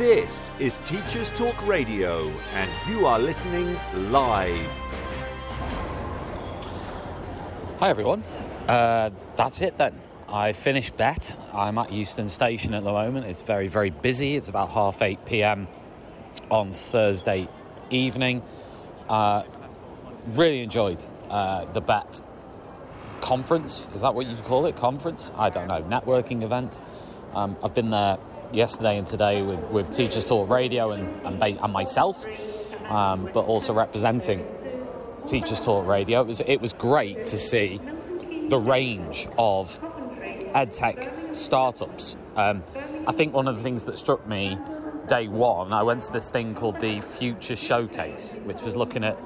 This is Teachers Talk Radio, and you are listening live. Hi everyone. Uh, that's it then. I finished Bett. I'm at Euston Station at the moment. It's very, very busy. It's about half eight pm on Thursday evening. Uh, really enjoyed uh, the Bett conference. Is that what you call it? Conference? I don't know. Networking event. Um, I've been there yesterday and today with, with Teachers Talk Radio and, and, and myself, um, but also representing Teachers Talk Radio. It was, it was great to see the range of edtech startups. Um, I think one of the things that struck me day one, I went to this thing called the Future Showcase, which was looking at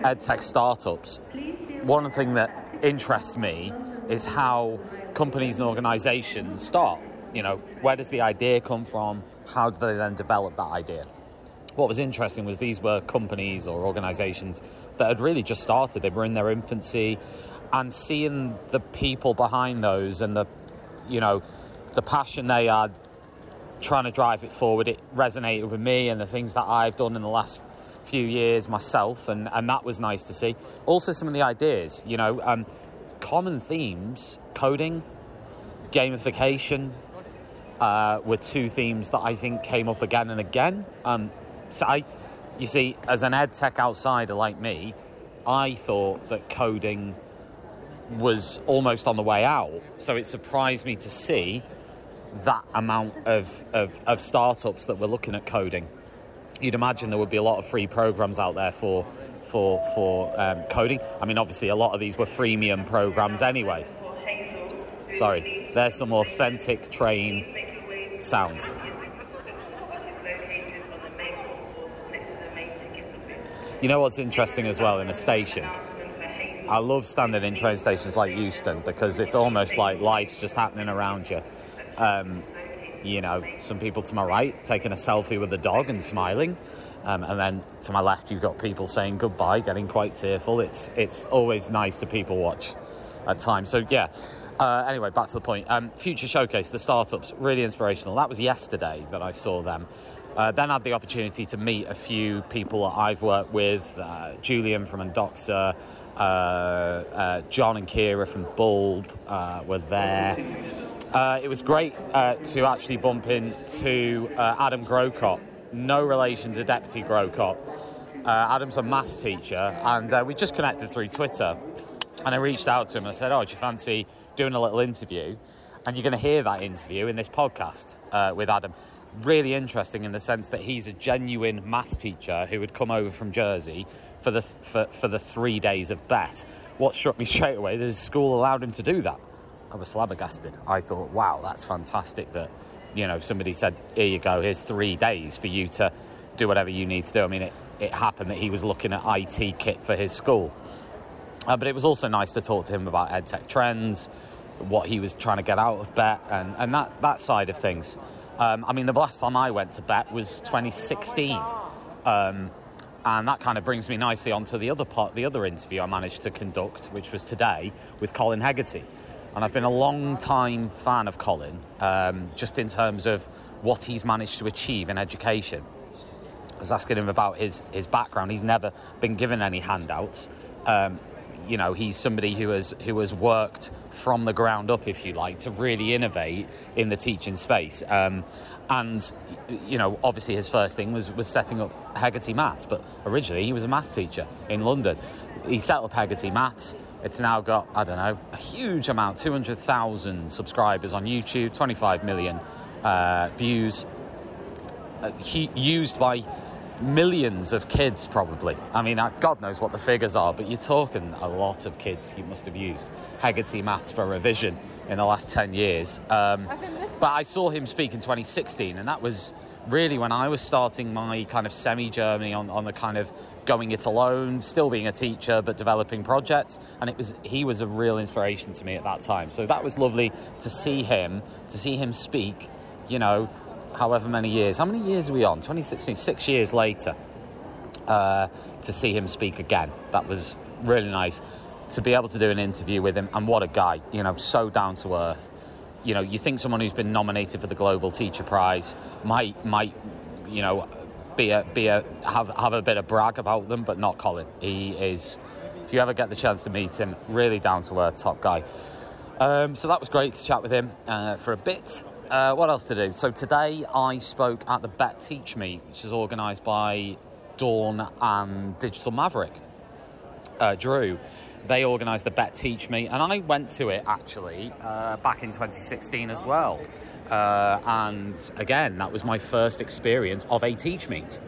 edtech startups. One thing that interests me is how companies and organizations start. You know, where does the idea come from? How do they then develop that idea? What was interesting was these were companies or organizations that had really just started. They were in their infancy, and seeing the people behind those and the, you know, the passion they had trying to drive it forward, it resonated with me and the things that I've done in the last few years myself, and, and that was nice to see. Also, some of the ideas, you know, um, common themes, coding, gamification, uh, were two themes that I think came up again and again. Um, so I, you see, as an ed tech outsider like me, I thought that coding was almost on the way out. So it surprised me to see that amount of, of, of startups that were looking at coding you'd imagine there would be a lot of free programs out there for for for um, coding. I mean, obviously, a lot of these were freemium programs anyway. Sorry, there's some authentic train sounds. You know what's interesting as well in a station? I love standing in train stations like Euston because it's almost like life's just happening around you. Um, you know, some people to my right taking a selfie with a dog and smiling. Um, and then to my left, you've got people saying goodbye, getting quite tearful. It's it's always nice to people watch at times. So yeah. Uh, anyway, back to the point. Um, Future Showcase, the startups, really inspirational. That was yesterday that I saw them. Uh, then I had the opportunity to meet a few people that I've worked with. Uh, Julian from Undoxa, uh, uh, John and Kira from Bulb uh, were there. It was great to actually bump into Adam Grocott, no relation to Deputy Grocott. Adam's a maths teacher, and we just connected through Twitter. And I reached out to him and I said, Oh, do you fancy doing a little interview? And you're going to hear that interview in this podcast uh, with Adam. Really interesting in the sense that he's a genuine maths teacher who had come over from Jersey for the, for, for the three days of BETT. What struck me straight away, the school allowed him to do that I was flabbergasted. I thought, wow, that's fantastic that, you know, somebody said, here you go, here's three days for you to do whatever you need to do. I mean, it, it happened that he was looking at IT kit for his school. Uh, but it was also nice to talk to him about edtech trends, what he was trying to get out of BETT, and, and that, that side of things. Um, I mean, the last time I went to BETT was 2016. Um, and that kind of brings me nicely onto the other part, the other interview I managed to conduct, which was today with Colin Hegarty and I've been a long time fan of Colin, um, just in terms of what he's managed to achieve in education. I was asking him about his, his background. He's never been given any handouts. Um, you know, he's somebody who has who has worked from the ground up, if you like, to really innovate in the teaching space. Um, and you know, obviously, his first thing was was setting up Hegarty Maths, but originally he was a maths teacher in London. He set up Hegarty Maths it's now got, I don't know, a huge amount 200,000 subscribers on YouTube, 25 million uh, views, uh, he, used by millions of kids, probably. I mean, God knows what the figures are, but you're talking a lot of kids he must have used Hegarty Maths for revision in the last 10 years. Um, but I saw him speak in 2016, and that was really when I was starting my kind of semi journey on, on the kind of going it alone, still being a teacher, but developing projects. And it was he was a real inspiration to me at that time. So that was lovely to see him, to see him speak, you know, however many years. How many years are we on? 2016, six years later, uh, to see him speak again. That was really nice to be able to do an interview with him. And what a guy, you know, so down to earth you know, you think someone who's been nominated for the Global Teacher Prize might might you know, be a be a have have a bit of brag about them, but not Colin. He is. If you ever get the chance to meet him, really down to earth, top guy. Um, so that was great to chat with him uh, for a bit. Uh, what else to do? So today I spoke at the Bett Teach Meet, which is organised by Dawn and Digital Maverick. Uh, Drew, they organised the Bett Teach Meet, and I went to it actually uh, back in 2016 as well. Uh, and again, that was my first experience of a Teach Meet.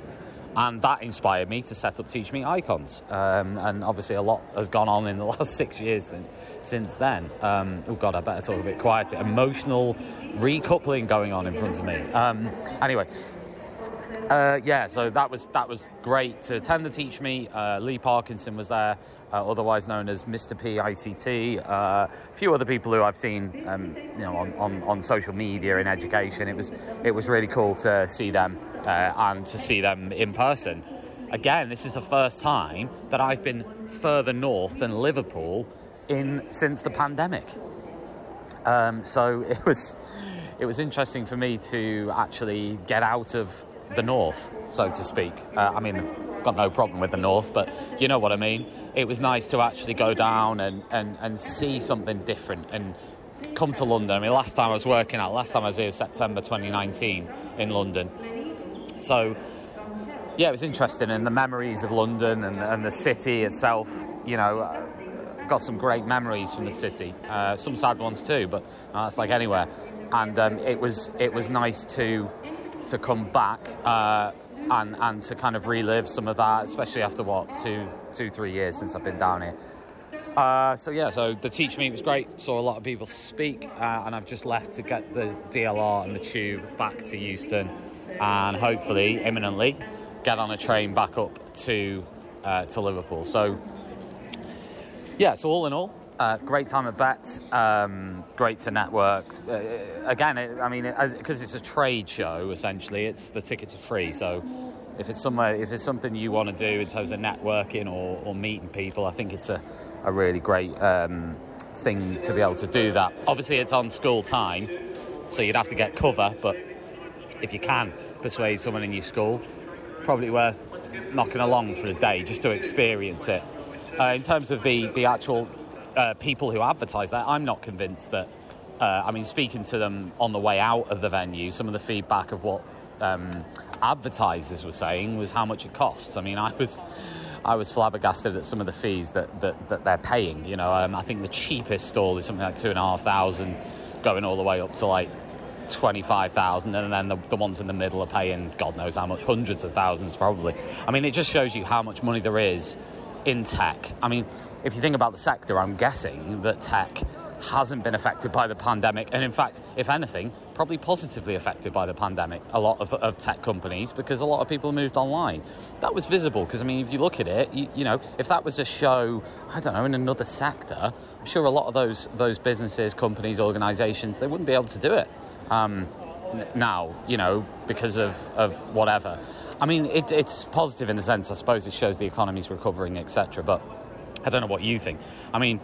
And that inspired me to set up Teach Meet Icons. Um, and obviously, a lot has gone on in the last six years since, since then. Um, oh, God, I better talk a bit quieter. Emotional recoupling going on in front of me. Um, anyway, uh, yeah, so that was that was great to attend the Teach Meet. Uh, Lee Parkinson was there, uh, otherwise known as Mr. P ICT. Uh, a few other people who I've seen, um, you know, on, on, on, social media in education. It was it was really cool to see them uh, and to see them in person. Again, this is the first time that I've been further north than Liverpool in since the pandemic. Um, so it was it was interesting for me to actually get out of the north, so to speak. Uh, I mean, got no problem with the north, but you know what I mean. It was nice to actually go down and, and, and see something different and come to London. I mean, last time I was working out, last time I was here, September 2019 in London. So, yeah, it was interesting, and the memories of London and, and the city itself, you know, uh, got some great memories from the city. Uh, some sad ones too, but uh, that's like anywhere. And um, it was it was nice to to come back uh, and and to kind of relive some of that, especially after what two two three years since I've been down here. Uh, so yeah, so the teach meet was great. Saw a lot of people speak, uh, and I've just left to get the DLR and the tube back to Euston, and hopefully imminently get on a train back up to uh, to Liverpool. So yeah, so all in all, uh, great time at Bett. Um, great to network. Uh, again, it, I mean, because it, it's a trade show, essentially, it's the tickets are free. So if it's somewhere, if it's something you want to do in terms of networking or, or meeting people, I think it's a, a really great um, thing to be able to do that. Obviously, it's on school time, so you'd have to get cover. But if you can persuade someone in your school, probably worth knocking along for a day just to experience it. Uh, in terms of the, the actual uh, people who advertise that, I'm not convinced that. Uh, I mean, speaking to them on the way out of the venue, some of the feedback of what um, advertisers were saying was how much it costs. I mean, I was. I was flabbergasted at some of the fees that, that, that they're paying. You know, um, I think the cheapest stall is something like two and a half thousand, going all the way up to like 25,000 and then the, the, ones in the middle are paying God knows how much, hundreds of thousands probably. I mean, it just shows you how much money there is in tech. I mean, if you think about the sector, I'm guessing that tech hasn't been affected by the pandemic, and in fact, if anything, probably positively affected by the pandemic. A lot of, of tech companies because a lot of people moved online. That was visible because I mean, if you look at it, you, you, know, if that was a show, I don't know, in another sector, I'm sure a lot of those those businesses, companies, organisations, they wouldn't be able to do it. Um, now, you know, because of, of whatever. I mean, it, it's positive in the sense, I suppose it shows the economy's recovering, etc. But I don't know what you think. I mean,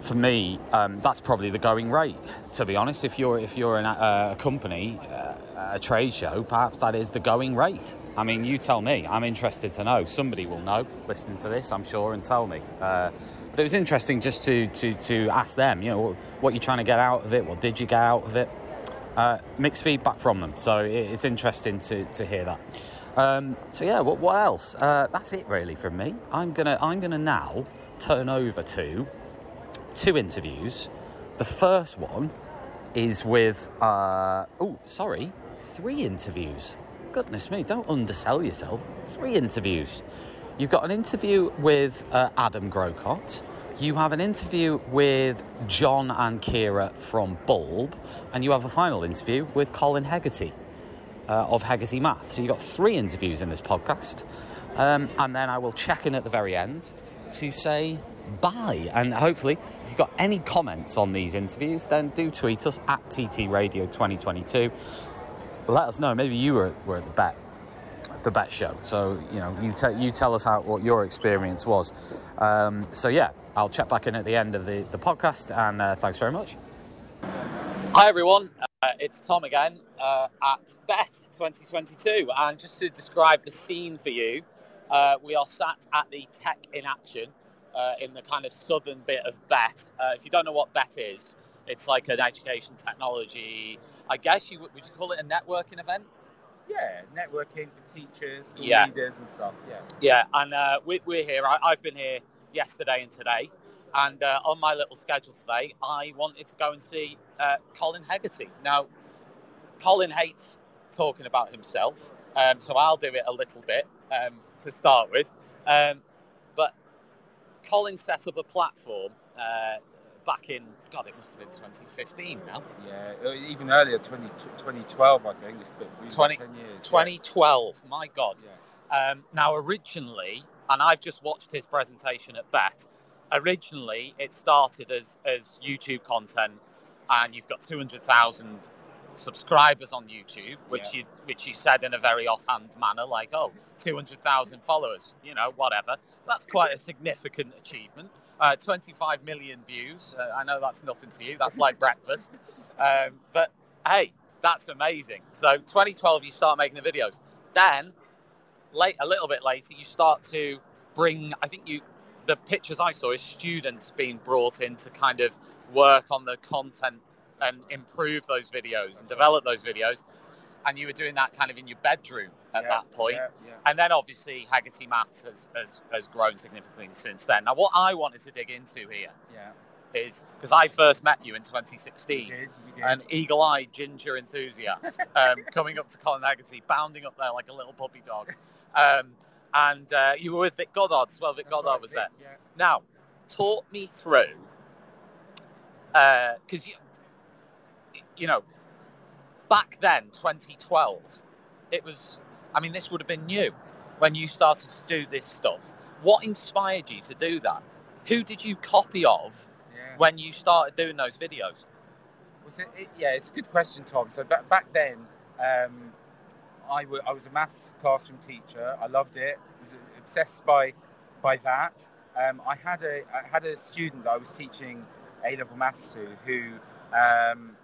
for me, um, that's probably the going rate. To be honest, if you're if you're in a, a company, uh, a trade show, perhaps that is the going rate. I mean, you tell me. I'm interested to know. Somebody will know listening to this, I'm sure, and tell me. Uh, but it was interesting just to, to, to ask them, you know, what you're trying to get out of it. What did you get out of it? Uh, mixed feedback from them. So it's interesting to, to hear that. Um, so yeah, what, what else? Uh, that's it really from me. I'm gonna I'm gonna now turn over to two interviews. The first one is with uh, oh sorry, three interviews. Goodness me, don't undersell yourself. Three interviews. You've got an interview with uh, Adam Grocott. You have an interview with John and Kira from Bulb, and you have a final interview with Colin Hegarty uh, of Hegarty Math. So you've got three interviews in this podcast. Um, and then I will check in at the very end to say bye. And hopefully, if you've got any comments on these interviews, then do tweet us at TT Radio 2022. Let us know. Maybe you were, were at the Bett the Bett show. So you know, you, te- you tell us how what your experience was. Um, so yeah, I'll check back in at the end of the, the podcast. And uh, thanks very much. Hi everyone. Uh, it's Tom again uh, at BETT 2022. And just to describe the scene for you, uh, we are sat at the Tech in Action uh, in the kind of southern bit of BETT. Uh, if you don't know what BETT is, it's like an education technology. I guess you would you call it a networking event? Yeah, networking for teachers, Yeah. leaders and stuff. Yeah. Yeah, and uh, we, we're here. I, I've been here yesterday and today. And uh, on my little schedule today, I wanted to go and see uh, Colin Hegarty. Now, Colin hates talking about himself, um, so I'll do it a little bit um, to start with. Um, but Colin set up a platform uh, back in, God, it must have been 2015 now. Yeah, even earlier, 20, 2012, I think. It's been been 20 10 years. 2012, my God. Yeah. Um, now, originally, and I've just watched his presentation at BETT, originally it started as, as YouTube content and you've got 200,000 subscribers on YouTube, which Yeah. you which you said in a very offhand manner, like, oh, 200,000 followers, you know, whatever. That's quite a significant achievement. Uh, 25 million views. Uh, I know that's nothing to you. That's like breakfast. Um, but hey, that's amazing. So 2012, you start making the videos. Then, late a little bit later, you start to bring. I think you, the pictures I saw is students being brought in to kind of work on the content and improve those videos and develop those videos. And you were doing that kind of in your bedroom at Yeah, that point. Yeah, yeah. And then obviously Hegarty Maths has, has, has grown significantly since then. Now, what I wanted to dig into here yeah. is because I first met you in You 2016 did, you did. an eagle-eyed ginger enthusiast um, coming up to Colin Hegarty, bounding up there like a little puppy dog. Um, and uh, you were with Vic Goddard as well. Vic That's Goddard right, was Vic, there. Yeah. Now, talk me through, because you, you know, back then, 2012, it was. I mean, this would have been new when you started to do this stuff. What inspired you to do that? Who did you copy of yeah. when you started doing those videos? Was it, it, yeah, it's a good question, Tom. So back, back then, um, I was a maths classroom teacher. I loved it. I was obsessed by by that. Um, I had a I had a student that I was teaching A level maths to who um,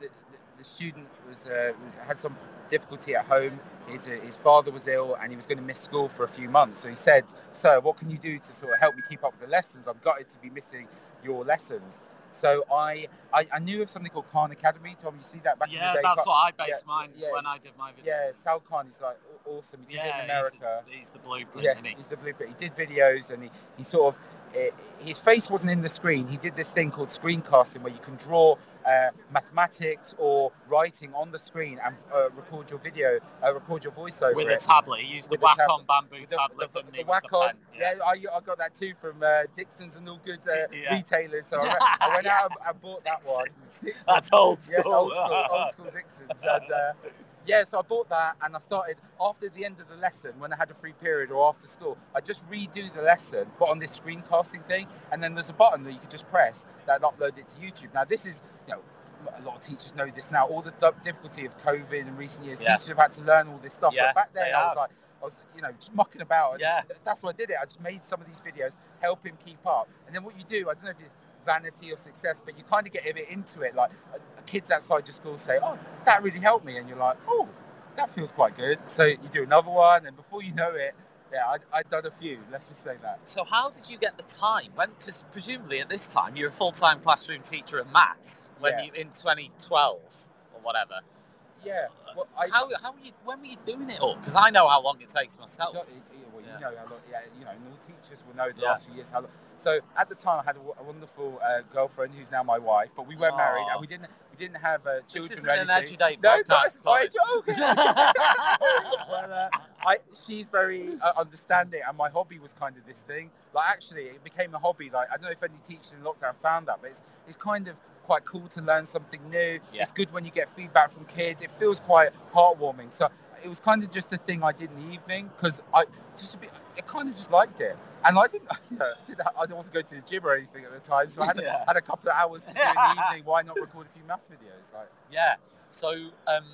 the, the, the student was, uh, was had some difficulty at home. His, uh, his father was ill and he was going to miss school for a few months. So he said, "Sir, what can you do to sort of help me keep up with the lessons? I've got to be missing your lessons." So I, I, I knew of something called Khan Academy. Tom, you see that back in the day? Yeah, that's what I based yeah, mine yeah. when I did my video. Yeah, Sal Khan is like awesome. He did it yeah, in America. He's, he's the blueprint, Yeah, he? he's the blueprint. He did videos and he, he sort of, eh, his face wasn't in the screen. He did this thing called screencasting where you can draw uh, mathematics or writing on the screen and uh, record your video, uh, record your voice over With it. a tablet, he used With the Wacom bamboo The, tablet, the, the the Wacom, pen? yeah, I, I got that too from uh, Dixon's and all good uh, Yeah. retailers. So I, re- I went out and, and bought that one. Dixon's. That's old Yeah, school. old school, old school Dixon's. And, uh, yeah, so I bought that and I started after the end of the lesson when I had a free period or after school. I just redo the lesson, but on this screencasting thing, and then there's a button that you could just press that upload it to YouTube. Now this is, you know, a lot of teachers know this now. All the difficulty of COVID in recent years, Yeah. teachers have had to learn all this stuff. Yeah, but back then I was like, I was, you know, just mucking about. and Yeah. th- that's what I did. It. I just made some of these videos, help him keep up. And then what you do, I don't know if it's vanity or success, but you kind of get a bit into it. Like uh, kids outside your school say, "Oh, that really helped me," and you're like, "Oh, that feels quite good." So you do another one, and before you know it, yeah, I, I'd done a few. Let's just say that. So how did you get the time? When, because presumably at this time you're a full-time classroom teacher of maths when Yeah. you in 2012 or whatever. Yeah. Well, I, how how were you? When were you doing it all? Because I know how long it takes myself. you- you- well, you know, yeah, you know, all teachers will know the last few years how long. So at the time, I had a wonderful uh, girlfriend who's now my wife, but we weren't married, and we didn't we didn't have uh, This children. isn't or an. Edudate No, podcast, no, I Colin. joke. well, uh, I, she's very uh, understanding, and my hobby was kind of this thing. Like, actually, it became a hobby. Like, I don't know if any teachers in lockdown found that, but it's, it's kind of quite cool to learn something new. Yeah. It's good when you get feedback from kids. It feels quite heartwarming. So it was kind of just a thing I did in the evening because I just a bit, I kind of just liked it. And I didn't, you know, didn't I wasn't going to go to the gym or anything at the time, so I had, a, Yeah. had a couple of hours to do in the evening. Why not record a few maths videos? Like, Yeah. So, um,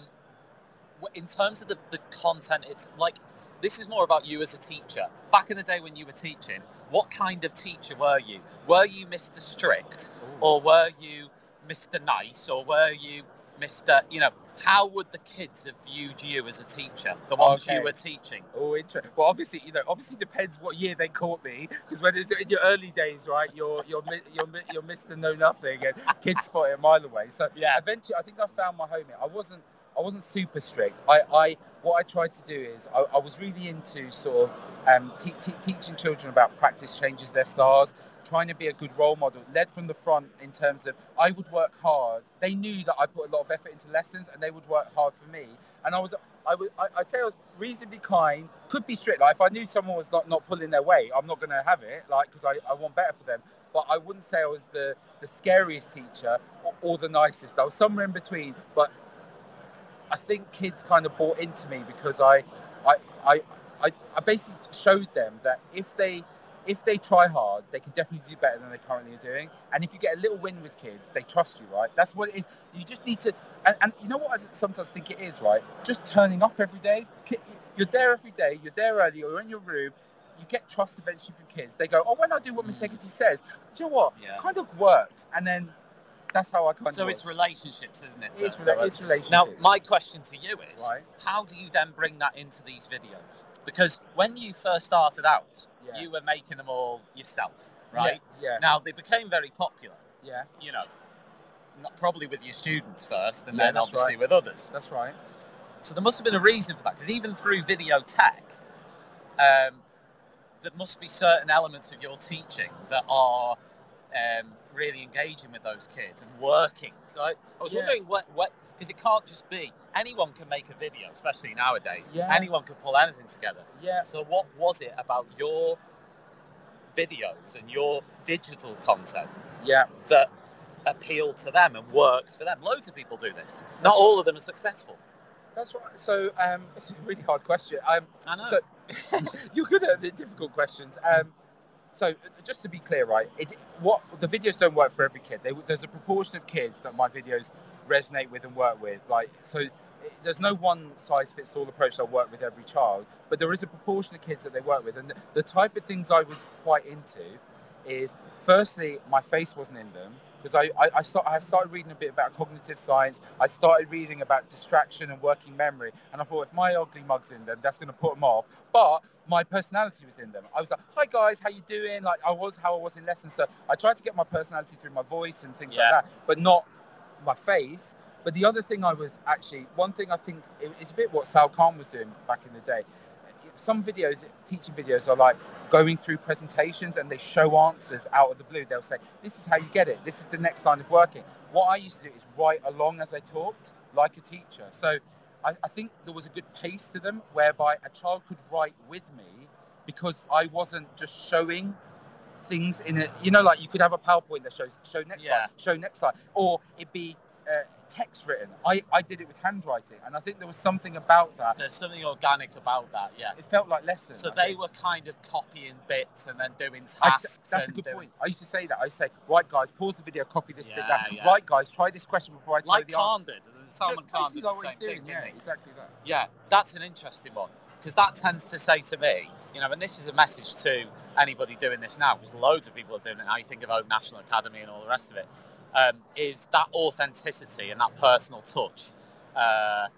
in terms of the, the content, it's like this is more about you as a teacher. Back in the day when you were teaching, what kind of teacher were you? Were you Mr. Strict, or were you Mr. Nice, or were you Mr. You know, how would the kids have viewed you as a teacher, the ones Okay. you were teaching? Oh, interesting. Well, obviously, you know, obviously depends what year they caught me, because when it's in your early days, right, you're you're you're you're Mr. Know Nothing, and kids spot it a mile away. So Yeah. eventually, I think I found my home. here. I wasn't I wasn't super strict. I, I what I tried to do is I, I was really into sort of um, te- te- teaching children about practice changes their stars, trying to be a good role model, led from the front in terms of I would work hard. They knew that I put a lot of effort into lessons, and they would work hard for me. And I was I would I'd say I was reasonably kind. Could be strict. Like if I knew someone was not, not pulling their weight, I'm not going to have it. Like because I, I want better for them. But I wouldn't say I was the the scariest teacher or, or the nicest. I was somewhere in between. But I think kids kind of bought into me because I, I, I, I, I basically showed them that if they, if they try hard, they can definitely do better than they currently are doing. And if you get a little win with kids, they trust you, right? That's what it is. You just need to, and, and you know what I sometimes think it is, right? Just turning up every day. You're there every day. You're there early. You're in your room. You get trust eventually from kids. They go, oh, when I do what Miss Hegarty says, do you know what? Yeah. Kind of works. And then that's how I kind So of. So it's relationships, isn't it? it's, it's relationships. Now, my question to you is, Right. how do you then bring that into these videos? Because when you first started out, Yeah. you were making them all yourself, right? Yeah. Now they became very popular. Yeah. You know, not probably with your students first, and Yeah, then obviously right. with others. That's right. So there must have been a reason for that, because even through video tech, um, there must be certain elements of your teaching that are um, really engaging with those kids and working. So I, I was Yeah. wondering what, what, because it can't just be anyone can make a video, especially nowadays. Yeah. Anyone can pull anything together. Yeah. So what was it about your videos and your digital content Yeah. that appealed to them and works for them? Loads of people do this. Not all of them are successful. That's right. So um, it's a really hard question. Um, I know. so you're good at the difficult questions. Um, so just to be clear, right? It, what the videos don't work for every kid. They, there's a proportion of kids that my videos resonate with and work with. Like so, there's no one size fits all approach that work with every child, but there is a proportion of kids that they work with. And the, the type of things I was quite into is firstly my face wasn't in them because I I, I, start, I started reading a bit about cognitive science. I started reading about distraction and working memory, and I thought if my ugly mug's in them, that's going to put them off. But my personality was in them. I was like, "Hi guys, how you doing?" Like I was how I was in lessons. So I tried to get my personality through my voice and things Yeah. like that, but not my face. But the other thing I was actually one thing I think it- it's a bit what Sal Khan was doing back in the day. Some videos, teaching videos, are like going through presentations and they show answers out of the blue. They'll say, "This is how you get it. This is the next line of working." What I used to do is write along as I talked, like a teacher. So I, I think there was a good pace to them, whereby a child could write with me because I wasn't just showing things in it. You know, like you could have a PowerPoint that shows show next Yeah. slide, show next slide, or it'd be uh, text written. I, I did it with handwriting, and I think there was something about that. There's something organic about that, yeah. It felt like lessons. So I they think. were kind of copying bits and then doing tasks. s- that's a good doing- point. I used to say that. I say, right, guys, pause the video, copy this bit Yeah, yeah. Right, guys, try this question before I tell Like the answer. Khan did. and Salman Khan did the same thing, Yeah, exactly that. Yeah, that's an interesting one because that tends to say to me, you know, and this is a message to anybody doing this now, because loads of people are doing it now. You think of Oak National Academy and all the rest of it. Um, is that authenticity and that personal touch? Uh,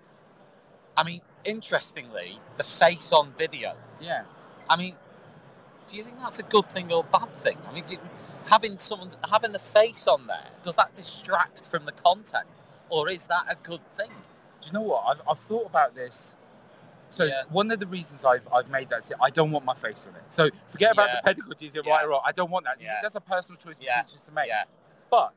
I mean, interestingly, the face on video. Yeah. I mean, do you think that's a good thing or a bad thing? I mean, do you, having someone having the face on there does that distract from the content, or is that a good thing? Do you know what? I've, I've thought about this. So Yeah. one of the reasons I've, I've made that is I don't want my face on it. So forget about Yeah. the pedagogy, is it Yeah. right or wrong? I don't want that. Yeah. That's a personal choice for teachers to make. But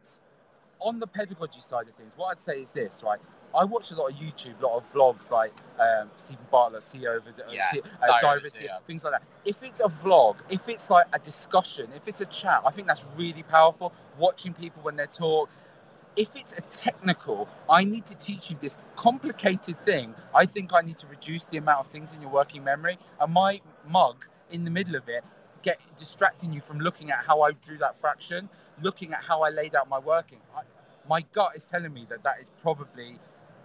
on the pedagogy side of things, what I'd say is this, right? I watch a lot of YouTube, a lot of vlogs like um, Steven Bartlett, CEO of uh, Yeah, uh, of a Diary of a CEO. CEO, things like that. If it's a vlog, if it's like a discussion, if it's a chat, I think that's really powerful. Watching people when they talk. If it's a technical, I need to teach you this complicated thing. I think I need to reduce the amount of things in your working memory. And my mug in the middle of it get distracting you from looking at how I drew that fraction, looking at how I laid out my working. I, my gut is telling me that that is probably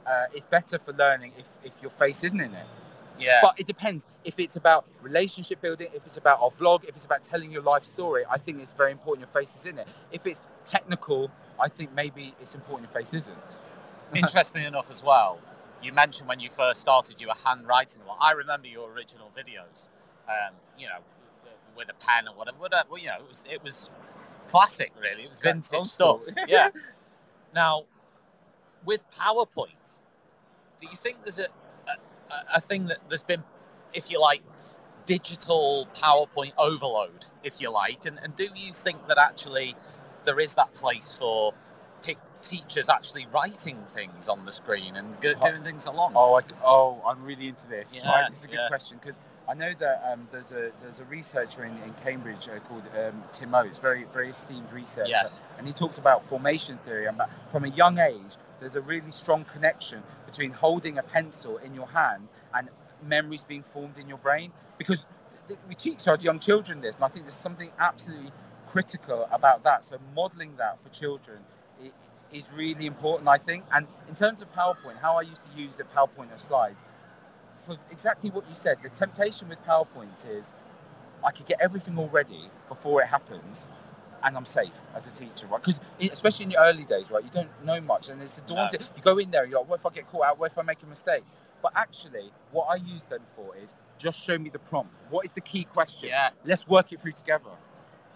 uh, it's better for learning if, if your face isn't in it. yeah. But it depends. If it's about relationship building, if it's about a vlog, if it's about telling your life story, I think it's very important your face is in it. If it's technical, I think maybe it's important your face isn't. interesting enough as well, you mentioned when you first started you were handwriting lot. I remember your original videos, um, you know, with a pen or whatever. whatever you know, it was it was classic, really. It was vintage stuff. yeah. Now, with PowerPoint, do you think there's a, a a thing that there's been, if you like, digital PowerPoint overload, if you like, and, and do you think that actually there is that place for teachers actually writing things on the screen and doing things along? Oh, I, oh, I'm really into this. Yeah, right, this is a good yeah. question because I know that um, there's a there's a researcher in, in Cambridge uh, called um, Tim Oates, very very esteemed researcher, Yes. and he talks about formation theory and that from a young age there's a really strong connection between holding a pencil in your hand and memories being formed in your brain because th- th- we teach our young children this, and I think there's something absolutely critical about that. So modelling that for children is really important, I think. And in terms of PowerPoint, how I used to use the PowerPoint or slides, for exactly what you said, the temptation with PowerPoints is I could get everything all ready before it happens, and I'm safe as a teacher, right? Because especially in your early days, right, you don't know much, and it's a daunting. You go in there, you're like, what if I get caught out? What if I make a mistake? But actually, what I use them for is just show me the prompt. What is the key question? Yeah. Let's work it through together.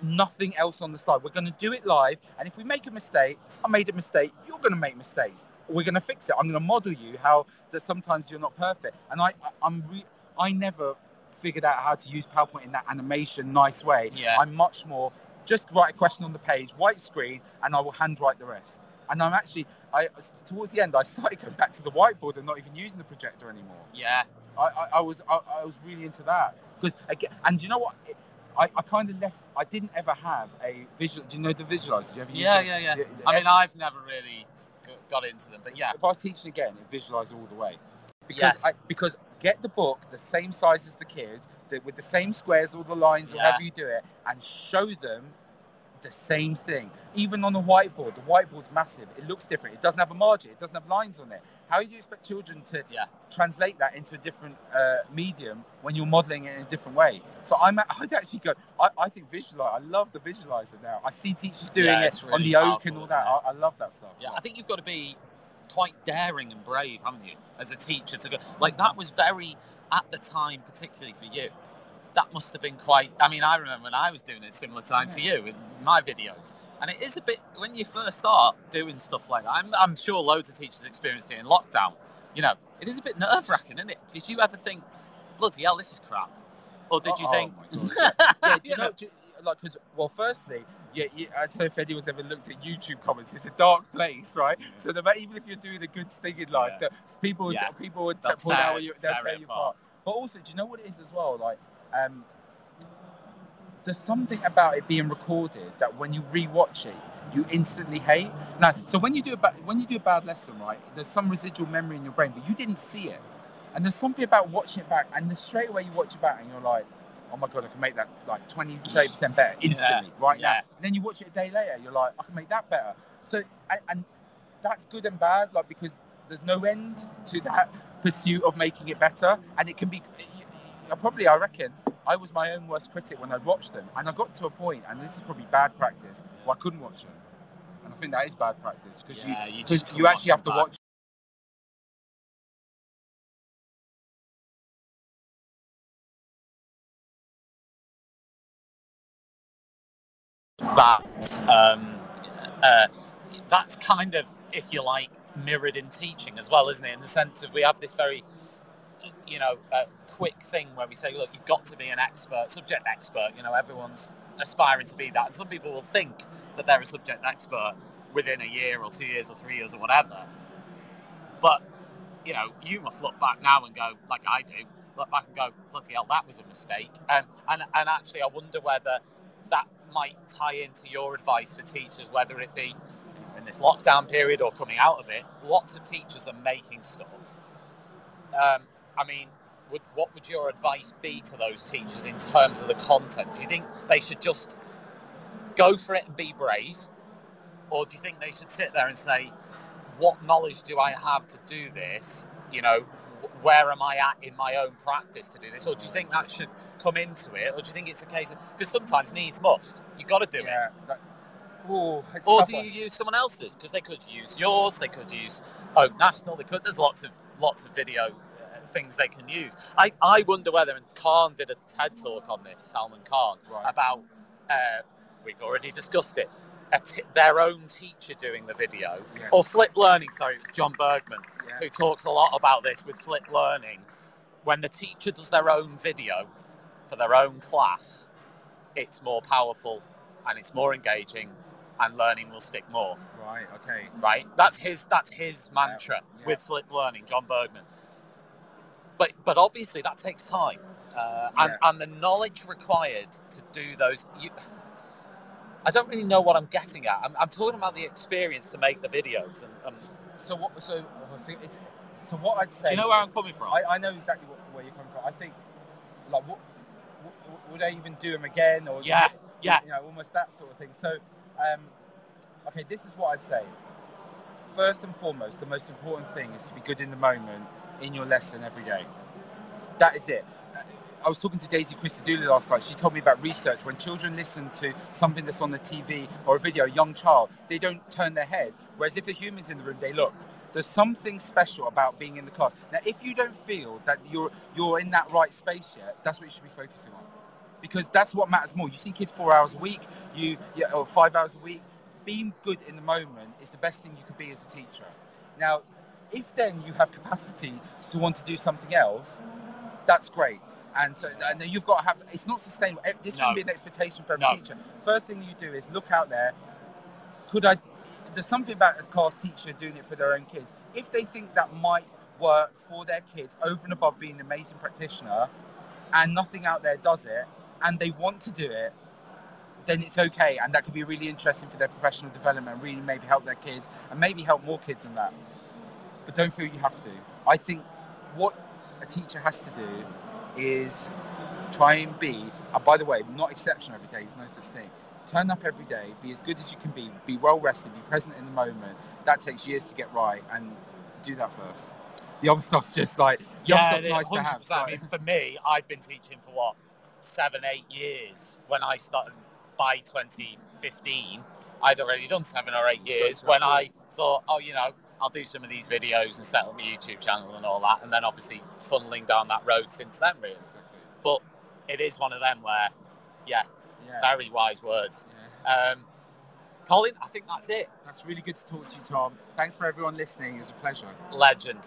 Nothing else on the slide. We're going to do it live, and if we make a mistake, I made a mistake. You're going to make mistakes. We're going to fix it. I'm going to model you how that sometimes you're not perfect, and I, I'm re- I never figured out how to use PowerPoint in that animation nice way. Yeah. I'm much more just write a question on the page, white screen, and I will handwrite the rest. And I'm actually, I towards the end, I started going back to the whiteboard and not even using the projector anymore. Yeah. I, I, I was I, I was really into that because again, and you know what? It, I, I kind of left. I didn't ever have a visual. Do you know the visualizer? Do you ever use Yeah, yeah, yeah. Yeah, I mean, I've never really got into them, but yeah. if I was teaching again, it visualize all the way. Because Yes. I, because get the book the same size as the kid, the, with the same squares, all the lines, or Yeah. however you do it, and show them the same thing. Even on the whiteboard, the whiteboard's massive. It looks different. It doesn't have a margin. It doesn't have lines on it. How do you expect children to Yeah. translate that into a different uh, medium when you're modeling it in a different way? So I'm, I'd actually go. I, I think visualize. I love the visualizer now. I see teachers doing Yeah, it it's on really the oak and all that. I, I love that stuff. Yeah, I think you've got to be quite daring and brave, haven't you, as a teacher to go like that was very at the time, particularly for you. That must have been quite. I mean, I remember when I was doing it similar time to you in my videos, and it is a bit when you first start doing stuff like that. I'm, I'm sure loads of teachers experienced it in lockdown. You know, it is a bit nerve wracking, isn't it? Did you ever think, bloody hell, this is crap, or did you Oh, think? yeah, do you You know, know? do you- like, because, well, firstly, yeah, yeah, I don't know if anyone's ever looked at YouTube comments. It's a dark place, right? So no matter, even if you're doing a good thing in life, Yeah. people would, Yeah. people would They'll out tear- you, they'll tear you apart. But also, do you know what it is as well? Like, um, there's something about it being recorded that when you rewatch it, you instantly hate. Now, so when you do a ba- when you do a bad lesson, right? There's some residual memory in your brain, but you didn't see it. And there's something about watching it back, and the straight away you watch it back, and you're like, oh my god, I can make that like 20, 30 percent better instantly, right now. And then you watch it a day later, you're like, I can make that better. So, and, and that's good and bad, like because there's no end to that pursuit of making it better, and it can be. I probably, I reckon, I was my own worst critic when I'd watched them, and I got to a point, and this is probably bad practice, where I couldn't watch them, and I think that is bad practice because Yeah, you, you you actually have to back. watch. that um, uh, that's kind of, if you like, mirrored in teaching as well, isn't it? In the sense of we have this very, you know, a quick thing where we say, look, you've got to be an expert, subject expert. You know, everyone's aspiring to be that, and some people will think that they're a subject expert within a year or two years or three years or whatever. But you know, you must look back now and go, like I do, look back and go, bloody hell, that was a mistake. Um, and and actually, I wonder whether that might tie into your advice for teachers, whether it be in this lockdown period or coming out of it. Lots of teachers are making stuff. Um, I mean, would, what would your advice be to those teachers in terms of the content? Do you think they should just go for it and be brave, or do you think they should sit there and say, what knowledge do I have to do this? You know, where am I at in my own practice to do this? Or do you think that should come into it? Or do you think it's a case of, because sometimes needs must. You've got to do it. That, ooh, Or do you use someone else's? Because they could use yours, they could use Oak National. They could. There's lots of lots of video things they can use. I, I wonder whether and Khan did a TED talk on this. Salman Khan Right. about uh, we've already discussed it. A t- their own teacher doing the video Yeah. or flip learning. Sorry, it was Jon Bergmann Yeah. who talks a lot about this with flip learning. When the teacher does their own video for their own class, it's more powerful and it's more engaging and learning will stick more Right. Okay. right that's his that's his mantra yeah. with flip learning jon bergmann but but obviously that takes time uh, and, and the knowledge required to do those you, i don't really know what i'm getting at i'm, I'm talking about the experience to make the videos and, and So what? So, so, it's, so what I'd say. do you know where i'm coming from I, I know exactly what, where you're coming from. I think, like, what, what would I even do them again, or Yeah, yeah. you know, almost that sort of thing. So, um, okay, this is what I'd say. First and foremost, the most important thing is to be good in the moment in your lesson every day. That is it. Uh, I was talking to Daisy Christodoulou last night. She told me about research. When children listen to something that's on the TV or a video, a young child, they don't turn their head. Whereas if the human's in the room, they look. There's something special about being in the class. Now, if you don't feel that you're you're in that right space yet, that's what you should be focusing on, because that's what matters more. You see kids four hours a week, you or five hours a week. Being good in the moment is the best thing you could be as a teacher. Now, if then you have capacity to want to do something else, that's great. And so and you've got to have. It's not sustainable. Eh, This shouldn't No. be an expectation for every No. teacher. First thing you do is look out there. Could I? There's something about a class teacher doing it for their own kids. If they think that might work for their kids over and above being an amazing practitioner, and nothing out there does it, and they want to do it, then it's okay, and that could be really interesting for their professional development. Really, maybe help their kids, and maybe help more kids than that. But don't feel you have to. I think what a teacher has to do is try and be. And by the way, not exceptional every day. There's no such thing. Turn up every day. Be as good as you can be. Be well rested. Be present in the moment. That takes years to get right, and do that first. The other stuff's just like the other yeah, stuff's it- nice to have. 100%. I mean, for me, I've been teaching for what seven, eight years. When I started by 2015, I'd already done seven or eight years. That's right. When I thought, oh, you know, I'll do some of these videos and set up my YouTube channel and all that, and then obviously funneling down that road since then, really. But it is one of them where, yeah, yeah, very wise words. yeah. Um, Colin, I think that's it. That's really good to talk to you, Tom. Thanks for everyone listening. It was a pleasure. Legend.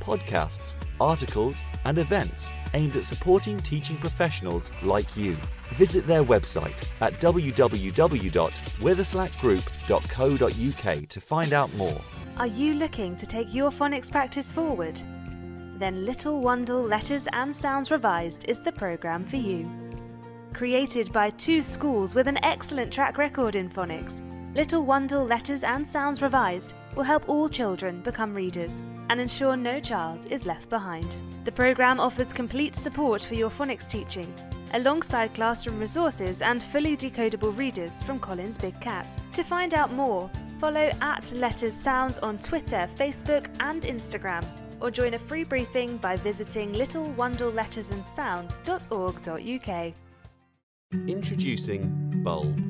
podcasts, articles, and events aimed at supporting teaching professionals like you. Visit their website at www.witherslackgroup.co.uk to find out more. Are you looking to take your phonics practice forward? Then Little Wandle Letters and Sounds Revised is the programme for you. Created by two schools with an excellent track record in phonics, Little Wandle Letters and Sounds Revised will help all children become readers and ensure no child is left behind. The programme offers complete support for your phonics teaching, alongside classroom resources and fully decodable readers from Collins Big Cat. To find out more, follow at Letters Sounds on Twitter, Facebook, and Instagram, or join a free briefing by visiting littlewandlelettersandsounds.org.uk. Introducing Bulb.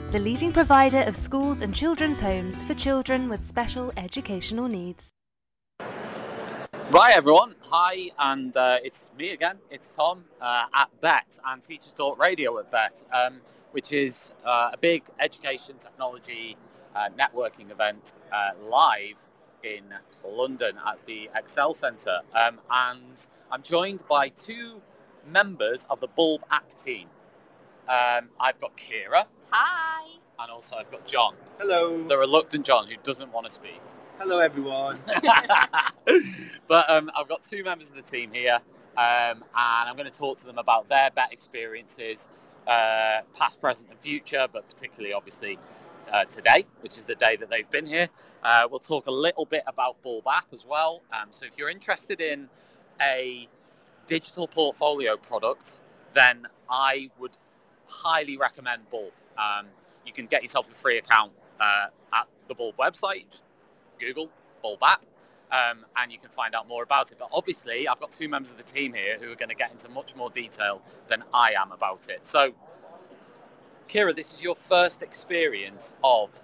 the leading provider of schools and children's homes for children with special educational needs. Right, everyone. Hi, and uh, it's me again. It's Tom uh, at Bett and Teachers Talk Radio at Bett, um, which is uh, a big education technology uh, networking event uh, live in London at the Excel Centre. Um, and I'm joined by two members of the Bulb app team. Um, I've got Kira. Hi. And also I've got John. Hello. The reluctant John who doesn't want to speak. Hello, everyone. but um, I've got two members of the team here, um, and I'm going to talk to them about their Bett experiences, uh, past, present, and future, but particularly, obviously, uh, today, which is the day that they've been here. Uh, we'll talk a little bit about Bulb app as well. Um, so if you're interested in a digital portfolio product, then I would highly recommend Bulb. Um, you can get yourself a free account uh, at the Bulb website. Just Google Bulb app, um, and you can find out more about it. But obviously, I've got two members of the team here who are going to get into much more detail than I am about it. So, Kira, this is your first experience of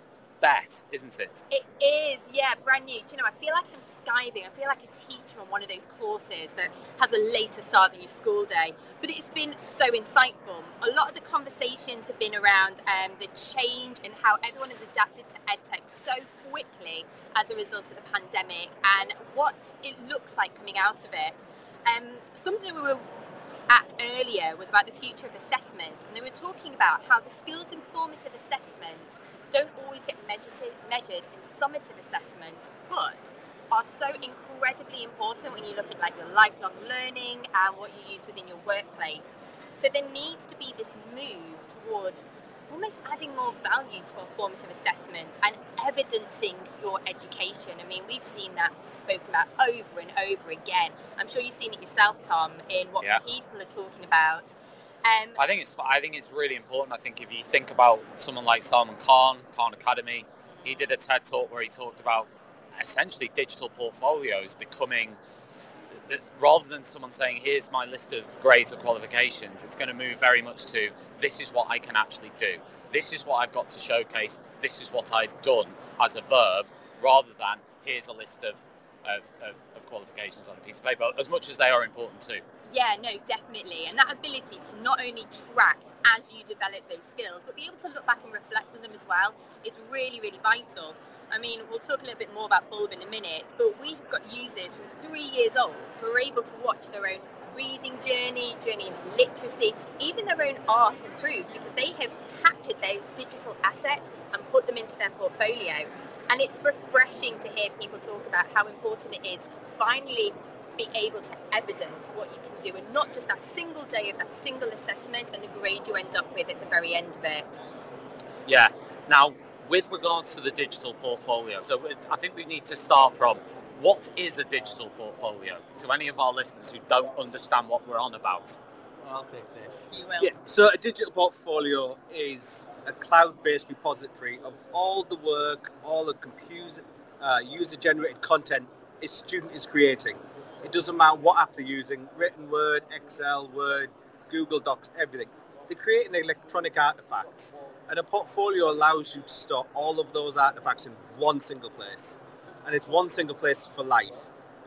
isn't it? It is, yeah, brand new. Do you know, I feel like I'm skiving. I feel like a teacher on one of those courses that has a later start than your school day. But it's been so insightful. A lot of the conversations have been around um, the change and how everyone has adapted to EdTech so quickly as a result of the pandemic and what it looks like coming out of it. Um, something that we were at earlier was about the future of assessment, and they were talking about how the skills informative assessment don't always get measured, measured in summative assessment, but are so incredibly important when you look at like your lifelong learning and what you use within your workplace. So there needs to be this move towards almost adding more value to our formative assessment and evidencing your education. I mean, we've seen that spoken about over and over again. I'm sure you've seen it yourself, Tom, in what Yeah. people are talking about. Um, I think it's I think it's really important. I think if you think about someone like Salman Khan, Khan Academy, he did a TED talk where he talked about essentially digital portfolios becoming rather than someone saying here's my list of grades or qualifications, it's going to move very much to this is what I can actually do. This is what I've got to showcase. This is what I've done as a verb, rather than here's a list of of, of, of qualifications on a piece of paper. As much as they are important too. Yeah, no, definitely. And that ability to not only track as you develop those skills, but be able to look back and reflect on them as well is really, really vital. I mean, we'll talk a little bit more about Bulb in a minute, but we've got users from three years old who are able to watch their own reading journey, journey into literacy, even their own art improve because they have captured those digital assets and put them into their portfolio. And it's refreshing to hear people talk about how important it is to finally be able to evidence what you can do and not just that single day of that single assessment and the grade you end up with at the very end of it. Yeah. Now, with regards to the digital portfolio, so I think we need to start from what is a digital portfolio to any of our listeners who don't understand what we're on about. I'll take this. You will. Yeah, so a digital portfolio is a cloud-based repository of all the work, all the computer, uh, user-generated content a student is creating. It doesn't matter what app they're using, written Word, Excel, Word, Google Docs, everything. They're creating electronic artifacts. And a portfolio allows you to store all of those artifacts in one single place. And it's one single place for life.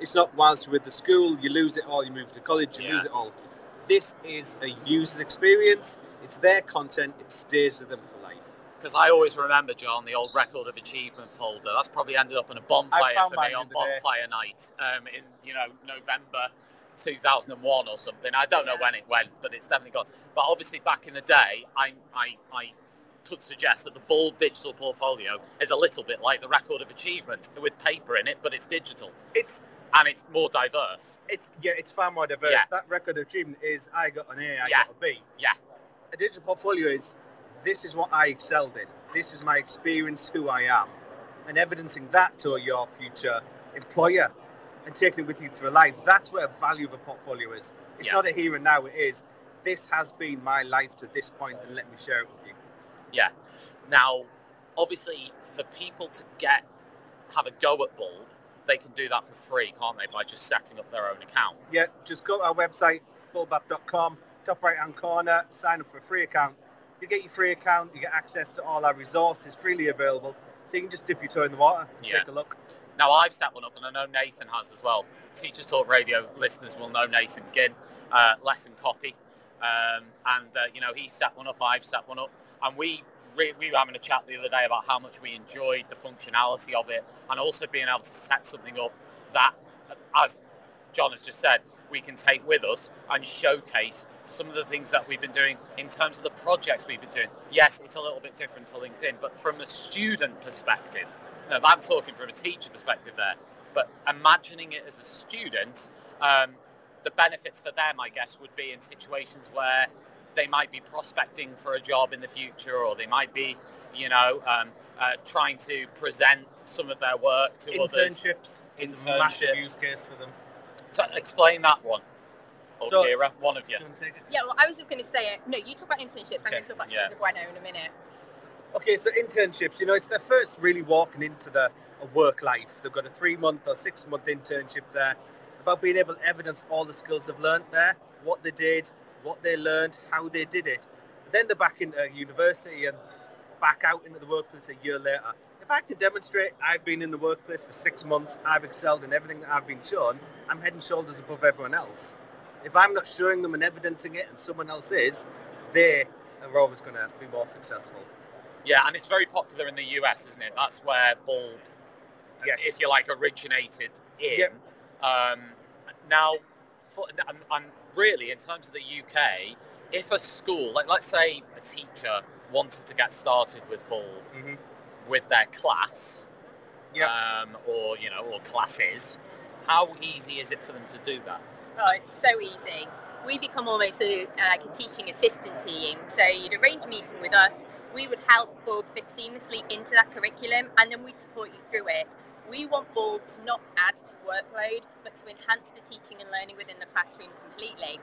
It's not whilst you're with the school, you lose it all, you move to college, you Yeah. lose it all. This is a user's experience. It's their content. It stays with them for life. Because I always remember, John, the old record of achievement folder. That's probably ended up in a bonfire for me on bonfire night um, in, you know, November 2001 or something. I don't know when it went, but it's definitely gone. But obviously back in the day, I, I, I could suggest that the Bulb digital portfolio is a little bit like the record of achievement with paper in it, but it's digital It's and it's more diverse. it's yeah, it's far more diverse. Yeah. That record of achievement is I got an A, I Yeah. got a B. Yeah. A digital portfolio is this is what I excelled in. this is my experience, who I am, and evidencing that to your future employer and taking it with you through life. That's where value of a portfolio is. It's Yeah. not a here and now. It is. This has been my life to this point, and let me share it with you. Yeah. Now, obviously, for people to get have a go at Bulb, they can do that for free, can't they? By just setting up their own account. Yeah, just go to our website, bulbapp.com, top right hand corner, sign up for a free account. You get your free account, you get access to all our resources freely available, so you can just dip your toe in the water and Yeah. take a look. Now, I've set one up, and I know Nathan has as well. Teachers Talk Radio listeners will know Nathan Ginn, uh, lesson copy, um, and uh, you know he set one up. I've set one up, and we re- we were having a chat the other day about how much we enjoyed the functionality of it, and also being able to set something up that, as John has just said, we can take with us and showcase some of the things that we've been doing in terms of the projects we've been doing. Yes, it's a little bit different to LinkedIn, but from a student perspective, now I'm talking from a teacher perspective there, but imagining it as a student, um, the benefits for them, I guess, would be in situations where they might be prospecting for a job in the future, or they might be, you know, um, uh, trying to present some of their work to others. Internships is a massive Internships. use case for them. So explain that one. Or So- Kira, one of you. Do you want to take it? Yeah, well, I was just going to say it. No, you talk about internships. I'm going to talk about yeah. Kinder Bueno in a minute. Okay, so internships, you know, it's their first really walking into the work life. They've got a three month or six month internship there about being able to evidence all the skills they've learned there, what they did, what they learned, how they did it. Then they're back into uh, university and back out into the workplace a year later. If I can demonstrate I've been in the workplace for six months, I've excelled in everything that I've been shown, I'm head and shoulders above everyone else. If I'm not showing them and evidencing it and someone else is, they are always going to be more successful. Yeah, and it's very popular in the US, isn't it? That's where Bulb, Yes. if you like, originated in. Yep. Um, now, for, and, and really, in terms of the UK, if a school, like let's say a teacher wanted to get started with Bulb Mhm. with their class, Yep. um, or you know, or classes, how easy is it for them to do that? Oh, it's so easy. We become almost a, like a teaching assistant team. So you'd arrange a meeting with us. We would help Bulb fit seamlessly into that curriculum, and then we'd support you through it. We want Bulb to not add to workload, but to enhance the teaching and learning within the classroom completely.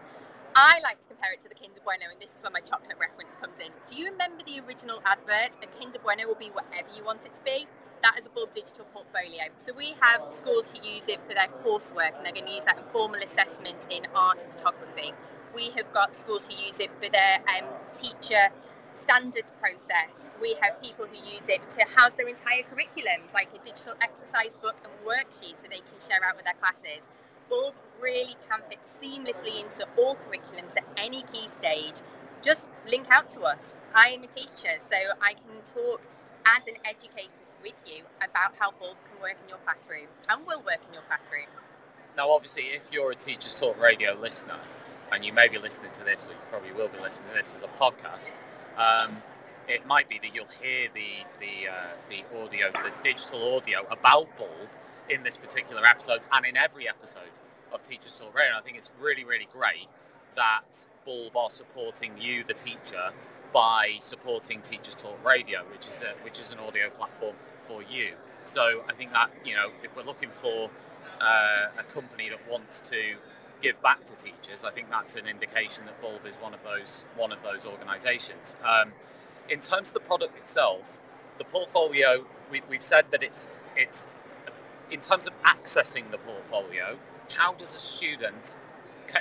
I like to compare it to the Kinder Bueno, and this is where my chocolate reference comes in. Do you remember the original advert? A Kinder Bueno will be whatever you want it to be. That is a Bulb digital portfolio. So we have schools who use it for their coursework, and they're going to use that in formal assessment in art and photography. We have got schools who use it for their um, teacher standards process. We have people who use it to house their entire curriculums, like a digital exercise book and worksheet, so they can share out with their classes. Bulb really can fit seamlessly into all curriculums at any key stage. Just link out to us. I am a teacher, so I can talk as an educator with you about how Bulb can work in your classroom and will work in your classroom. Now, obviously, if you're a Teachers Talk Radio listener, and you may be listening to this, or you probably will be listening to this as a podcast, um, it might be that you'll hear the the uh, the audio, the digital audio about Bulb in this particular episode, and in every episode of Teachers Talk Radio. And I think it's really, really great that Bulb are supporting you, the teacher, by supporting Teachers Talk Radio, which is a, which is an audio platform for you. So I think that you know, if we're looking for uh, a company that wants to give back to teachers, I think that's an indication that Bulb is one of those one of those organisations. Um, in terms of the product itself, the portfolio we, we've said that it's it's in terms of accessing the portfolio. How does a student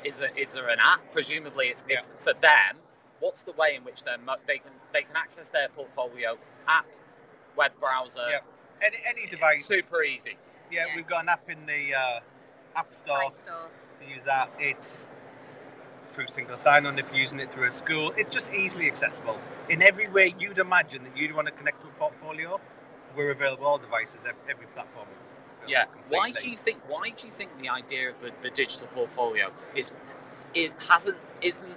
is there is there an app? Presumably, it's it, for them. What's the way in which they're they can they can access their portfolio app, web browser? Yep. Any, any device. Super easy. Yeah, Yeah. we've got an app in the uh, App Store Play Store. to use that. It's through single sign-on if you're using it through a school. It's just easily accessible. In every way you'd imagine that you'd want to connect to a portfolio, we're available on all devices, every platform. Yeah. Why do you think? Why do you think the idea of the, the digital portfolio is it hasn't isn't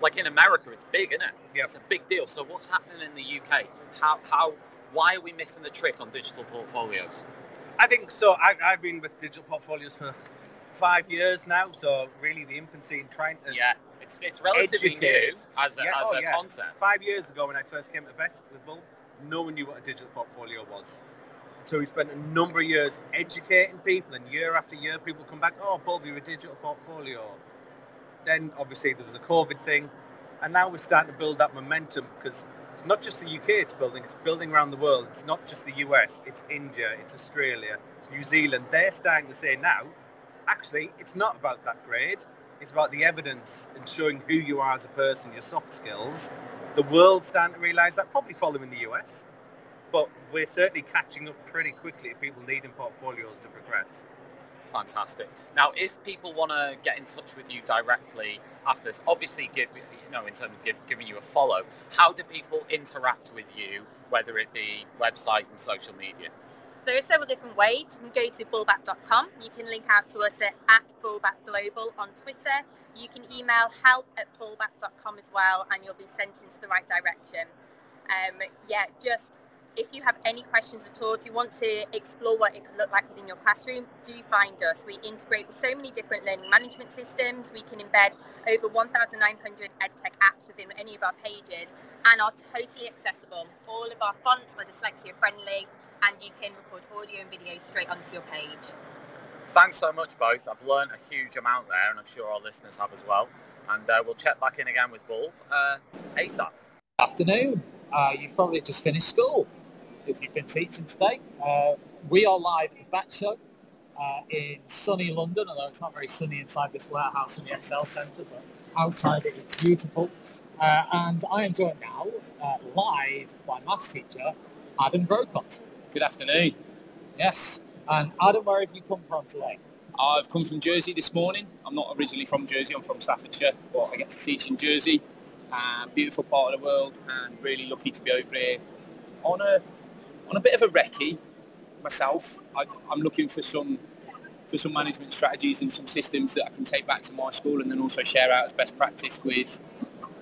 like in America? It's big, isn't it? Yeah. It's a big deal. So what's happening in the UK? How how why are we missing the trick on digital portfolios? I think so. I, I've been with digital portfolios for five years now, so really the infancy in trying to Yeah, it's it's relatively new as a, Yeah, as oh, a yeah. concept. Five years ago when I first came to Bett with Bulb, no one knew what a digital portfolio was. So we spent a number of years educating people, and year after year, people come back, oh, Bulb, you're a digital portfolio. Then obviously there was a COVID thing, and now we're starting to build that momentum because it's not just the UK it's building, it's building around the world. It's not just the US, it's India, it's Australia, it's New Zealand. They're starting to say now, actually, it's not about that grade. It's about the evidence and showing who you are as a person, your soft skills. The world's starting to realise that, probably following the US. But we're certainly catching up pretty quickly to people needing portfolios to progress. Fantastic. Now, if people want to get in touch with you directly after this, obviously, give you know, in terms of give, giving you a follow, how do people interact with you, whether it be website and social media? So there are several different ways. You can go to bulbapp.com. You can link out to us at, at BulbApp Global on Twitter. You can email help at bulbapp.com as well, and you'll be sent into the right direction. Um, yeah, just if you have any questions at all, if you want to explore what it could look like within your classroom, do find us. We integrate with so many different learning management systems. We can embed over 1,900 EdTech apps within any of our pages and are totally accessible. All of our fonts are dyslexia friendly and you can record audio and video straight onto your page. Thanks so much both. I've learned a huge amount there and I'm sure our listeners have as well. And uh, we'll check back in again with Bulb uh, ASAP. Afternoon. Uh, you've probably just finished school if you've been teaching today. Uh, we are live at the Bett Show uh, in sunny London, although it's not very sunny inside this warehouse in the Excel Centre, but outside it is beautiful. Uh, and I am joined now uh, live by maths teacher Adam Grocott. Good afternoon. Yes. And Adam, where have you come from today? I've come from Jersey this morning. I'm not originally from Jersey, I'm from Staffordshire, but I get to teach in Jersey. Uh, beautiful part of the world and really lucky to be over here on a on a bit of a recce myself. I, am looking for some for some management strategies and some systems that I can take back to my school and then also share out as best practice with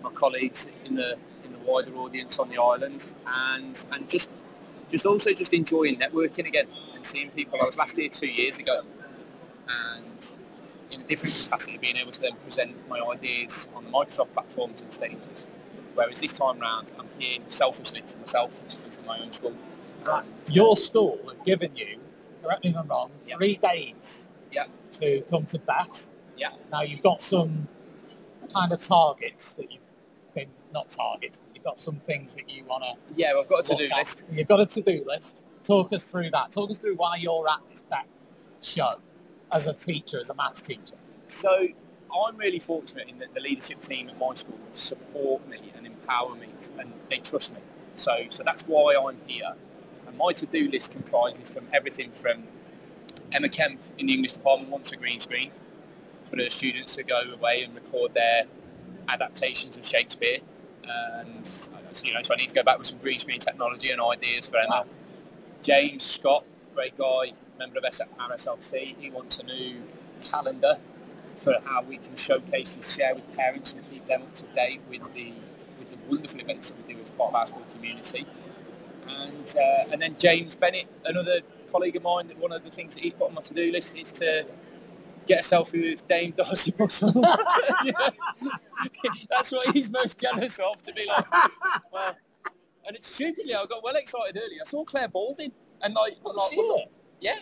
my colleagues in the in the wider audience on the island and and just just also just enjoying networking again and seeing people. I was last here two years ago and in a different capacity being able to then present my ideas on the Microsoft platforms and stages. Whereas this time round I'm here selfishly for myself and for my own school your school have given you, correct me if I'm wrong, three days to come to Bett. Yeah. Now you've got some kind of targets that you've been not targets. You've got some things that you want to. Yeah, I've got a to-do at. list. You've got a to-do list. Talk us through that. Talk us through why you're at this Bett show as a teacher, as a maths teacher. So I'm really fortunate in that the leadership team at my school support me and empower me, and they trust me. So, so that's why I'm here my to-do list comprises from everything from Emma Kemp in the English department wants a green screen for the students to go away and record their adaptations of Shakespeare. And you know, so I need to go back with some green screen technology and ideas for Emma. James Scott, great guy, member of RSLT, he wants a new calendar for how we can showcase and share with parents and keep them up to date with the with the wonderful events that we do as part of our school community and uh, and then James Bennett, another colleague of mine, that one of the things that he's put on my to-do list is to get a selfie with Dame Darcey Bussell. That's what he's most jealous of, to be like, well, and it's stupidly, I got well excited earlier. I saw Clare Balding, and like, oh, like well, yeah.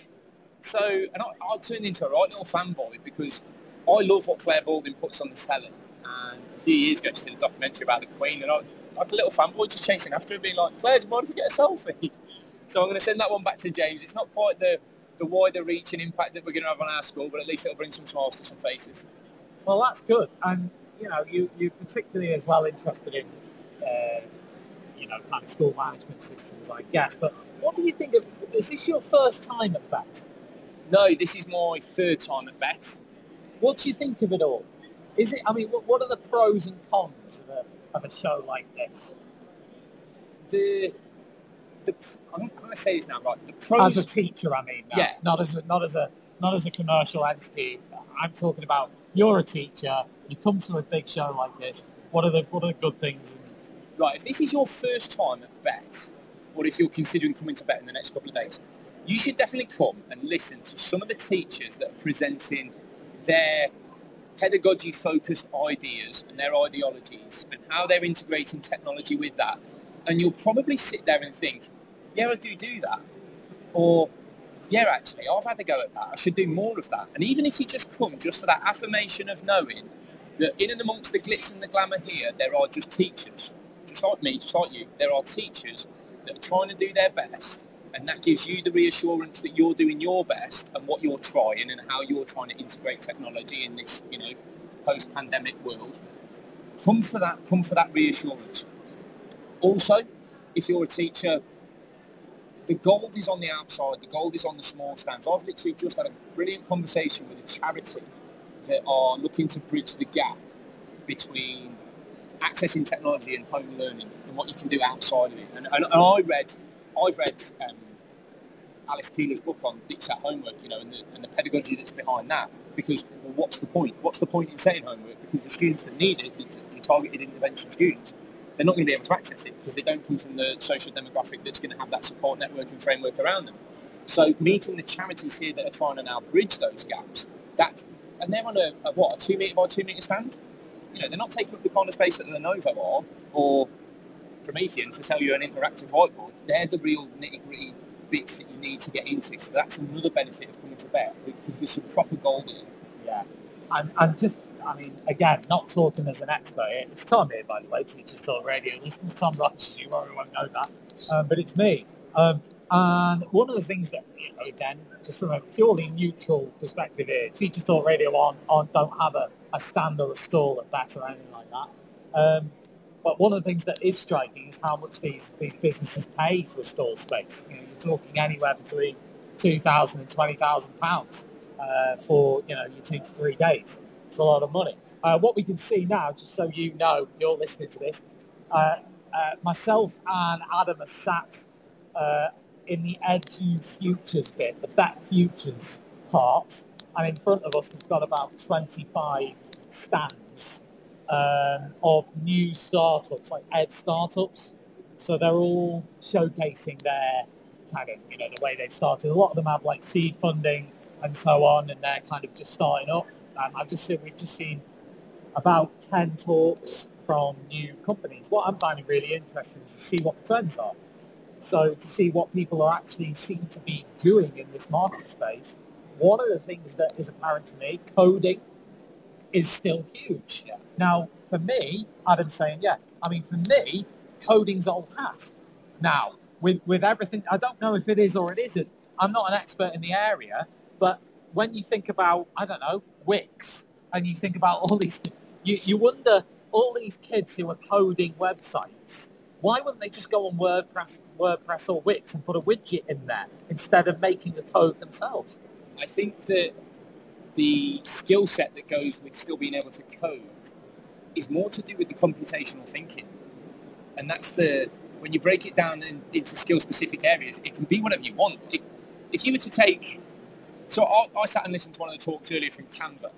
So, and I, I turned into a right little fanboy because I love what Clare Balding puts on the telly. And a few years ago, she did a documentary about the Queen, and I, like a little fanboy just chasing after her, being like, Clare, do you mind if we get a selfie? So I'm going to send that one back to James. It's not quite the, the wider reach and impact that we're going to have on our school, but at least it'll bring some smiles to some faces. Well, that's good. And, you know, you, you particularly as well interested in, uh, you know, kind of school management systems, I guess. But what do you think of, is this your first time at Bett? No, this is my third time at Bett. What do you think of it all? Is it, I mean, what, what are the pros and cons of a, of a show like this? The the I'm, going to say this now, right? The pros as a teacher, I mean, yeah, not as a, not as a not as a commercial entity. I'm talking about you're a teacher. You come to a big show like this. What are the what are the good things? Right, if this is your first time at Bett, or if you're considering coming to Bett in the next couple of days, you should definitely come and listen to some of the teachers that are presenting their pedagogy focused ideas and their ideologies and how they're integrating technology with that And you'll probably sit there and think, yeah, I do do that. Or, yeah, actually, I've had a go at that. I should do more of that. And even if you just come just for that affirmation of knowing that in and amongst the glitz and the glamour here, there are just teachers, just like me, just like you. There are teachers that are trying to do their best and that gives you the reassurance that you're doing your best and what you're trying and how you're trying to integrate technology in this, you know, post-pandemic world. Come for that, come for that reassurance. Also, if you're a teacher, the gold is on the outside, the gold is on the small stands. I've literally just had a brilliant conversation with a charity that are looking to bridge the gap between accessing technology and home learning and what you can do outside of it. And, and, and I read, I've read um, Alice Keeler's book on Ditch That homework, you know, and the, and the pedagogy that's behind that. Because well, what's the point? What's the point in setting homework? Because the students that need it, the, the targeted intervention students, they're not going to be able to access it because they don't come from the social demographic that's going to have that support network and framework around them. So meeting the charities here that are trying to now bridge those gaps, that and they're on a, a what a two meter by two meter stand. You know, they're not taking up the kind of space that the Lenovo are or Promethean to sell you an interactive whiteboard. They're the real nitty gritty bits that you need to get into. So that's another benefit of coming to bear because there's some proper gold in. Yeah, and just I mean, again, not talking as an expert. It's Tom here, by the way, Teachers Talk Radio. Listeners, Tom you probably won't know that, um, but it's me. Um, and one of the things that, you know, again, just from a purely neutral perspective here, Teachers Talk Radio on, on don't have a, a stand or a stall at that or anything like that. Um, but one of the things that is striking is how much these, these businesses pay for stall space. You know, you're talking anywhere between two thousand and twenty thousand pounds uh, for you know your two to three days. It's a lot of money. Uh, what we can see now, just so you know, you're listening to this, uh, uh myself and Adam are sat uh, in the Edu Futures bit, the Bett Futures part, and in front of us we've got about 25 stands um, of new startups, like ed startups. So they're all showcasing their kind of, you know, the way they've started. A lot of them have like seed funding and so on, and they're kind of just starting up. Um, I've just seen, we've just seen about 10 talks from new companies. What I'm finding really interesting is to see what the trends are. So to see what people are actually seem to be doing in this market space. One of the things that is apparent to me, coding is still huge. Yeah. Now, for me, Adam's saying, yeah, I mean, for me, coding's old hat. Now, with, with everything, I don't know if it is or it isn't. I'm not an expert in the area, but when you think about, I don't know, Wix, and you think about all these, you, you wonder, all these kids who are coding websites, why wouldn't they just go on WordPress, WordPress or Wix and put a widget in there instead of making the code themselves? I think that the skill set that goes with still being able to code is more to do with the computational thinking. And that's the, when you break it down in, into skill specific areas, it can be whatever you want. It, if you were to take, so I, I, sat and listened to one of the talks earlier from Canva,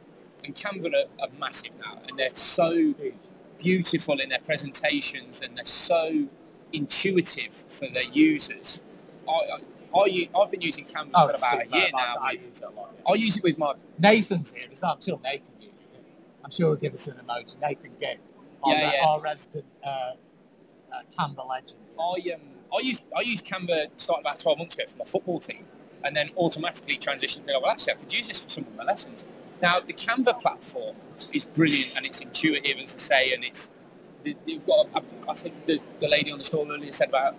and Canva are, are massive now, and they're so beautiful in their presentations, and they're so intuitive for their users. I, I, have been using Canva oh, for about a year now. I, use it lot, yeah. I use it with my... Nathan's here. I'm sure Nathan used it. I'm sure he'll give us an emoji. Nathan Gibb, our, yeah, yeah. our resident uh, uh, Canva legend. I, um, I use I used Canva started about 12 months ago for my football team and then automatically transitioned to, well, actually, I could use this for some of my lessons. Now, the Canva platform is brilliant and it's intuitive, as I say, and it's, you've got, I think the, the lady on the stall earlier said about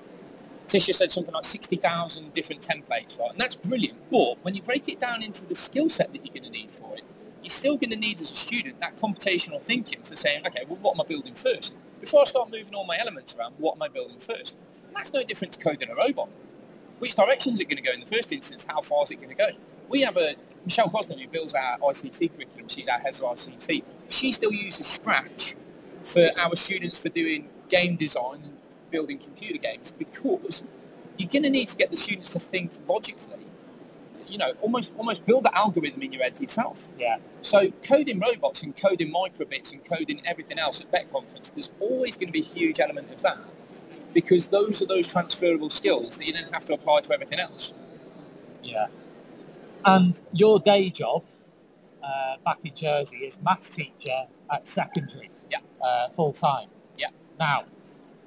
Tisha said something like 60,000 different templates, right? And that's brilliant. But when you break it down into the skill set that you're going to need for it, you're still going to need as a student that computational thinking for saying, okay, well, what am I building first? Before I start moving all my elements around, what am I building first? And that's no different to coding a robot. Which direction is it going to go in the first instance? How far is it going to go? We have a, Michelle Costin, who builds our ICT curriculum, she's our head of ICT. She still uses Scratch for our students for doing game design and building computer games because you're going to need to get the students to think logically. You know, almost almost build the algorithm in your head yourself. Yeah. So coding robots and coding microbits and coding everything else at Bett Conference, there's always going to be a huge element of that because those are those transferable skills that you then have to apply to everything else. Yeah. And your day job uh, back in Jersey is maths teacher at secondary. Yeah. Uh, full time. Yeah. Now,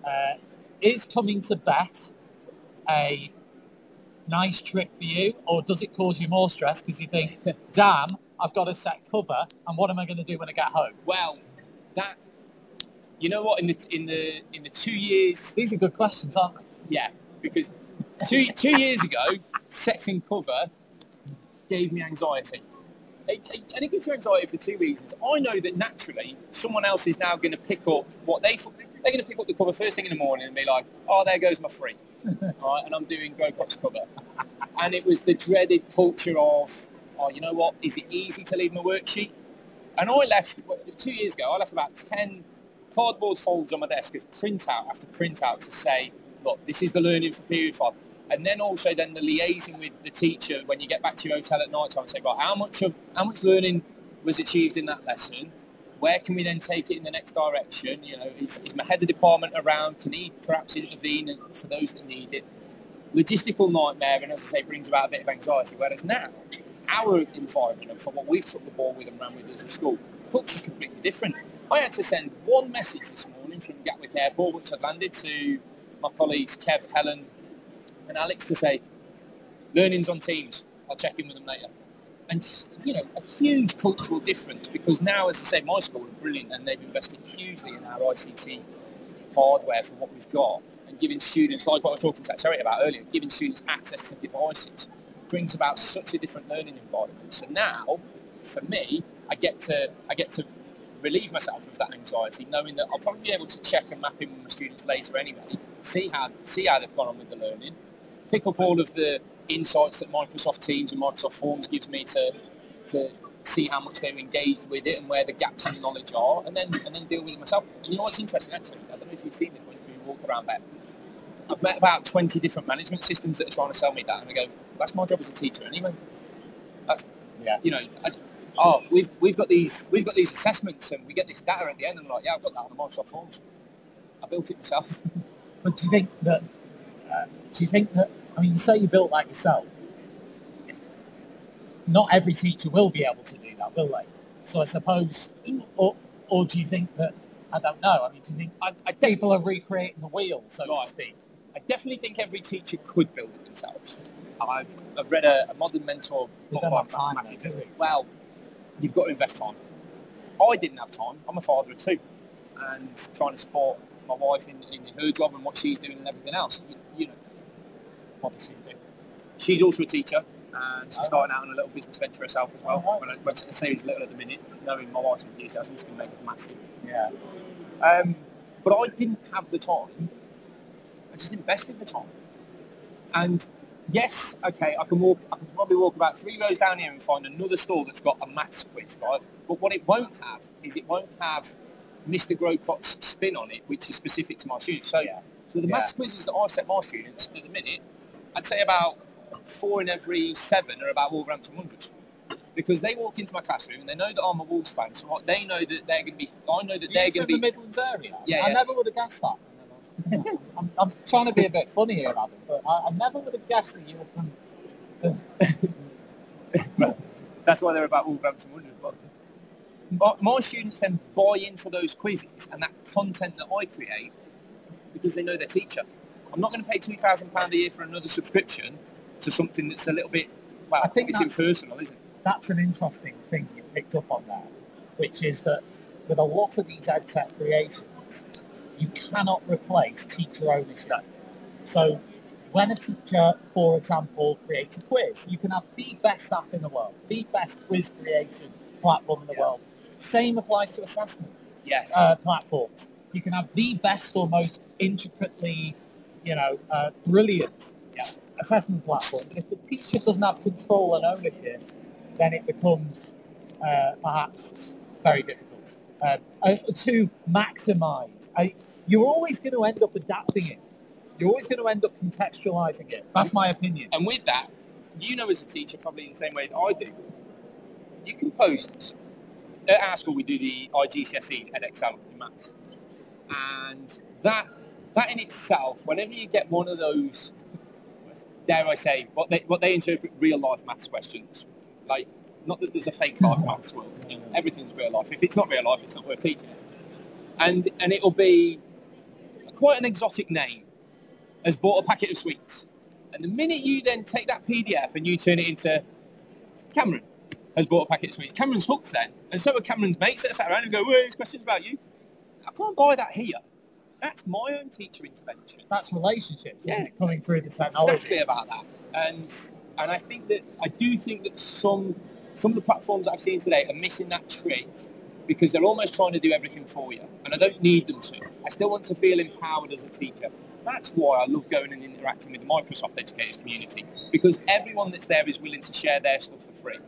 uh, is coming to Bett a nice trick for you, or does it cause you more stress because you think, damn, I've got to set cover, and what am I going to do when I get home? Well, that you know what in the in the in the two years These are good questions, aren't they? yeah because two two years ago setting cover gave me anxiety. It- it- And it gives you anxiety for two reasons. I know that naturally someone else is now going to pick up what they thought- they're going to pick up the cover first thing in the morning and be like, oh, there goes my free, right? And I'm doing Grocott's cover. And it was the dreaded culture of, oh, you know what? Is it easy to leave my worksheet? And I left two years ago. I left about ten cardboard folds on my desk of printout after printout to say, look, this is the learning for period five. And then also then the liaising with the teacher when you get back to your hotel at night time and say, right, how much of how much learning was achieved in that lesson? Where can we then take it in the next direction? You know, is, is my head of department around? Can he perhaps intervene for those that need it? Logistical nightmare, and as I say, brings about a bit of anxiety. Whereas now, our environment and for what we've took the ball with and ran with as a school, culture's completely different. I had to send one message this morning from Gatwick Airport, which I'd landed to my colleagues Kev, Helen, and Alex to say, learning's on Teams. I'll check in with them later. And you know, a huge cultural difference because now, as I say, my school are brilliant and they've invested hugely in our ICT hardware for what we've got and giving students, like what I was talking to Terry about earlier, giving students access to devices brings about such a different learning environment. So now, for me, I get to I get to relieve myself of that anxiety, knowing that I'll probably be able to check and map in with my students later anyway, see how see how they've gone on with the learning, pick up all of the insights that Microsoft Teams and Microsoft Forms gives me to to see how much they're engaged with it and where the gaps in knowledge are, and then and then deal with it myself. And you know what's interesting actually? I don't know if you've seen this when you walk around there. I've met about 20 different management systems that are trying to sell me that, and I go, that's my job as a teacher anyway. That's, Yeah. you know, I, oh, we've we've got these we've got these assessments, and we get this data at the end, and I'm like, yeah, I've got that on the Microsoft Forms. I built it myself. But do you think that? Uh, do you think that? I mean, you say you built that yourself. Not every teacher will be able to do that, will they? So I suppose, or or do you think that? I don't know. I mean, do you think I, I people are recreating the wheel, so Right. to speak? I definitely think every teacher could build it themselves. I've, I've read a, a modern mentor book by time, Matthew though, Well, you've got to invest time. I didn't have time. I'm a father of two, and trying to support my wife in, in her job and what she's doing and everything else. You, what does she do? She's also a teacher, and she's starting out on a little business venture herself as well. Well, I won't say it's little at the minute, knowing my wife's enthusiasm, it's going to make it massive. Yeah. Um, but I didn't have the time. I just invested the time. And yes, okay, I can walk. I can probably walk about three rows down here and find another store that's got a maths quiz, right? But what it won't have is it won't have Mr. Grocott's spin on it, which is specific to my students. So, Yeah. so the Yeah. maths quizzes that I set my students at the minute, I'd say about four in every seven are about Wolverhampton Wanderers. Because they walk into my classroom and they know that I'm a Wolves fan, so what- they know that they're going to be. I know that You're they're going to from be. the Midlands area. Yeah, I yeah. never would have guessed that. I'm, I'm trying to be a bit funny here, Adam, but I, I never would have guessed that you were from. The, That's why they're about Wolverhampton Wanderers. But but my students then buy into those quizzes and that content that I create because they know their teacher. I'm not going to pay two thousand pound a year for another subscription to something that's a little bit. Well, I think it's impersonal, isn't it? that's an interesting thing you've picked up on there, which is that with a lot of these edtech creations, you cannot replace teacher ownership. So when a teacher, for example, creates a quiz, you can have the best app in the world, the best quiz creation platform in the Yeah. world. Same applies to assessment Yes. uh, platforms. You can have the best or most intricately, you know, uh, brilliant Yeah. assessment platform. But if the teacher doesn't have control and ownership, then it becomes uh, perhaps very difficult uh, uh, to maximise. I, you're always going to end up adapting it. You're always going to end up contextualising it. That's my opinion. And with that, you know as a teacher, probably in the same way that I do, you can post. At our school, we do the IGCSE ed exam in maths, and that that in itself, whenever you get one of those, dare I say, what they what they interpret real life maths questions, like not that there's a fake life mm-hmm. maths world, you know, everything's real life. If it's not real life, it's not worth teaching. And and it'll be quite an exotic name has bought a packet of sweets. And the minute you then take that PDF and you turn it into Cameron has bought a packet of sweets, Cameron's hooked then. And so are Cameron's mates that sat around and go, well, there's questions about you. I can't buy that here. That's my own teacher intervention. That's relationships, Yeah. coming through the technology. Exactly about that. And and I think that I do think that some some of the platforms that I've seen today are missing that trick because they're almost trying to do everything for you. And I don't need them to. I still want to feel empowered as a teacher. That's why I love going and interacting with the Microsoft Educators community because everyone that's there is willing to share their stuff for free.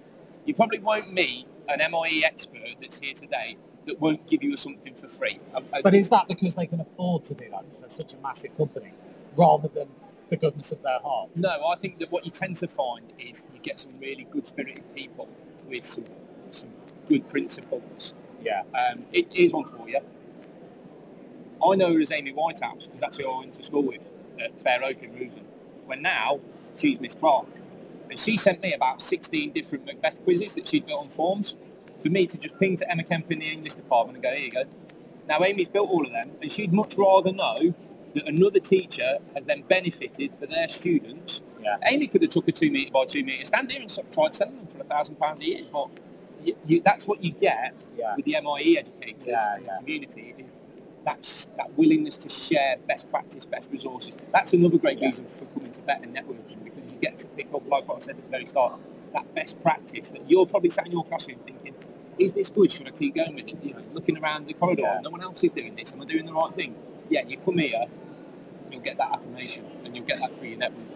You probably won't meet an MIE expert that's here today that won't give you something for free. I- I- But is that because they can afford to do that because they're such a massive company rather than the goodness of their hearts? No, I think that what you tend to find is you get some really good-spirited people with some some good principles. Yeah. Um, it is one for you. I know her as Amy Whitehouse because that's who I went to school with at Fair Oak in Roosen. When now she's Miss Clark, and she sent me about 16 different Macbeth quizzes that she'd built on forms for me to just ping to Emma Kemp in the English department and go, here you go. Now Amy's built all of them, and she'd much rather know that another teacher has then benefited for their students. Yeah. Amy could have took a two metre by two metre stand here and sort of tried selling them for a thousand pounds a year, but you, you, that's what you get Yeah. with the MIE educators Yeah, in yeah. the community is that, sh- that willingness to share best practice, best resources. That's another great reason for coming to better networking because you get to pick up, like what I said at the very start, that best practice that you're probably sat in your classroom thinking, is this good? Should I keep going with it? You know, looking around the corridor, Yeah. no one else is doing this. Am I doing the right thing? Yeah, you come here, you'll get that affirmation and you'll get that through your network.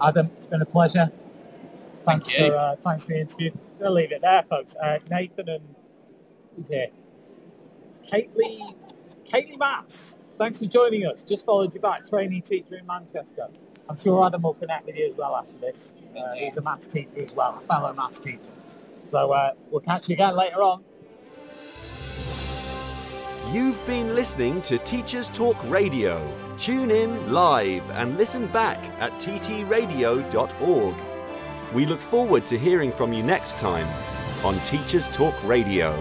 Adam, it's been a pleasure. Thanks Thank for uh, thanks for the interview. We'll leave it there, folks. Uh, Nathan and who's here? Kaylee, Kaylee Matts. Thanks for joining us. Just followed you back, trainee teacher in Manchester. I'm sure Adam will connect with you as well after this. Uh, he's a maths teacher as well, a fellow maths teacher. So uh, we'll catch you again later on. You've been listening to Teachers Talk Radio. Tune in live and listen back at ttradio.org. We look forward to hearing from you next time on Teachers Talk Radio.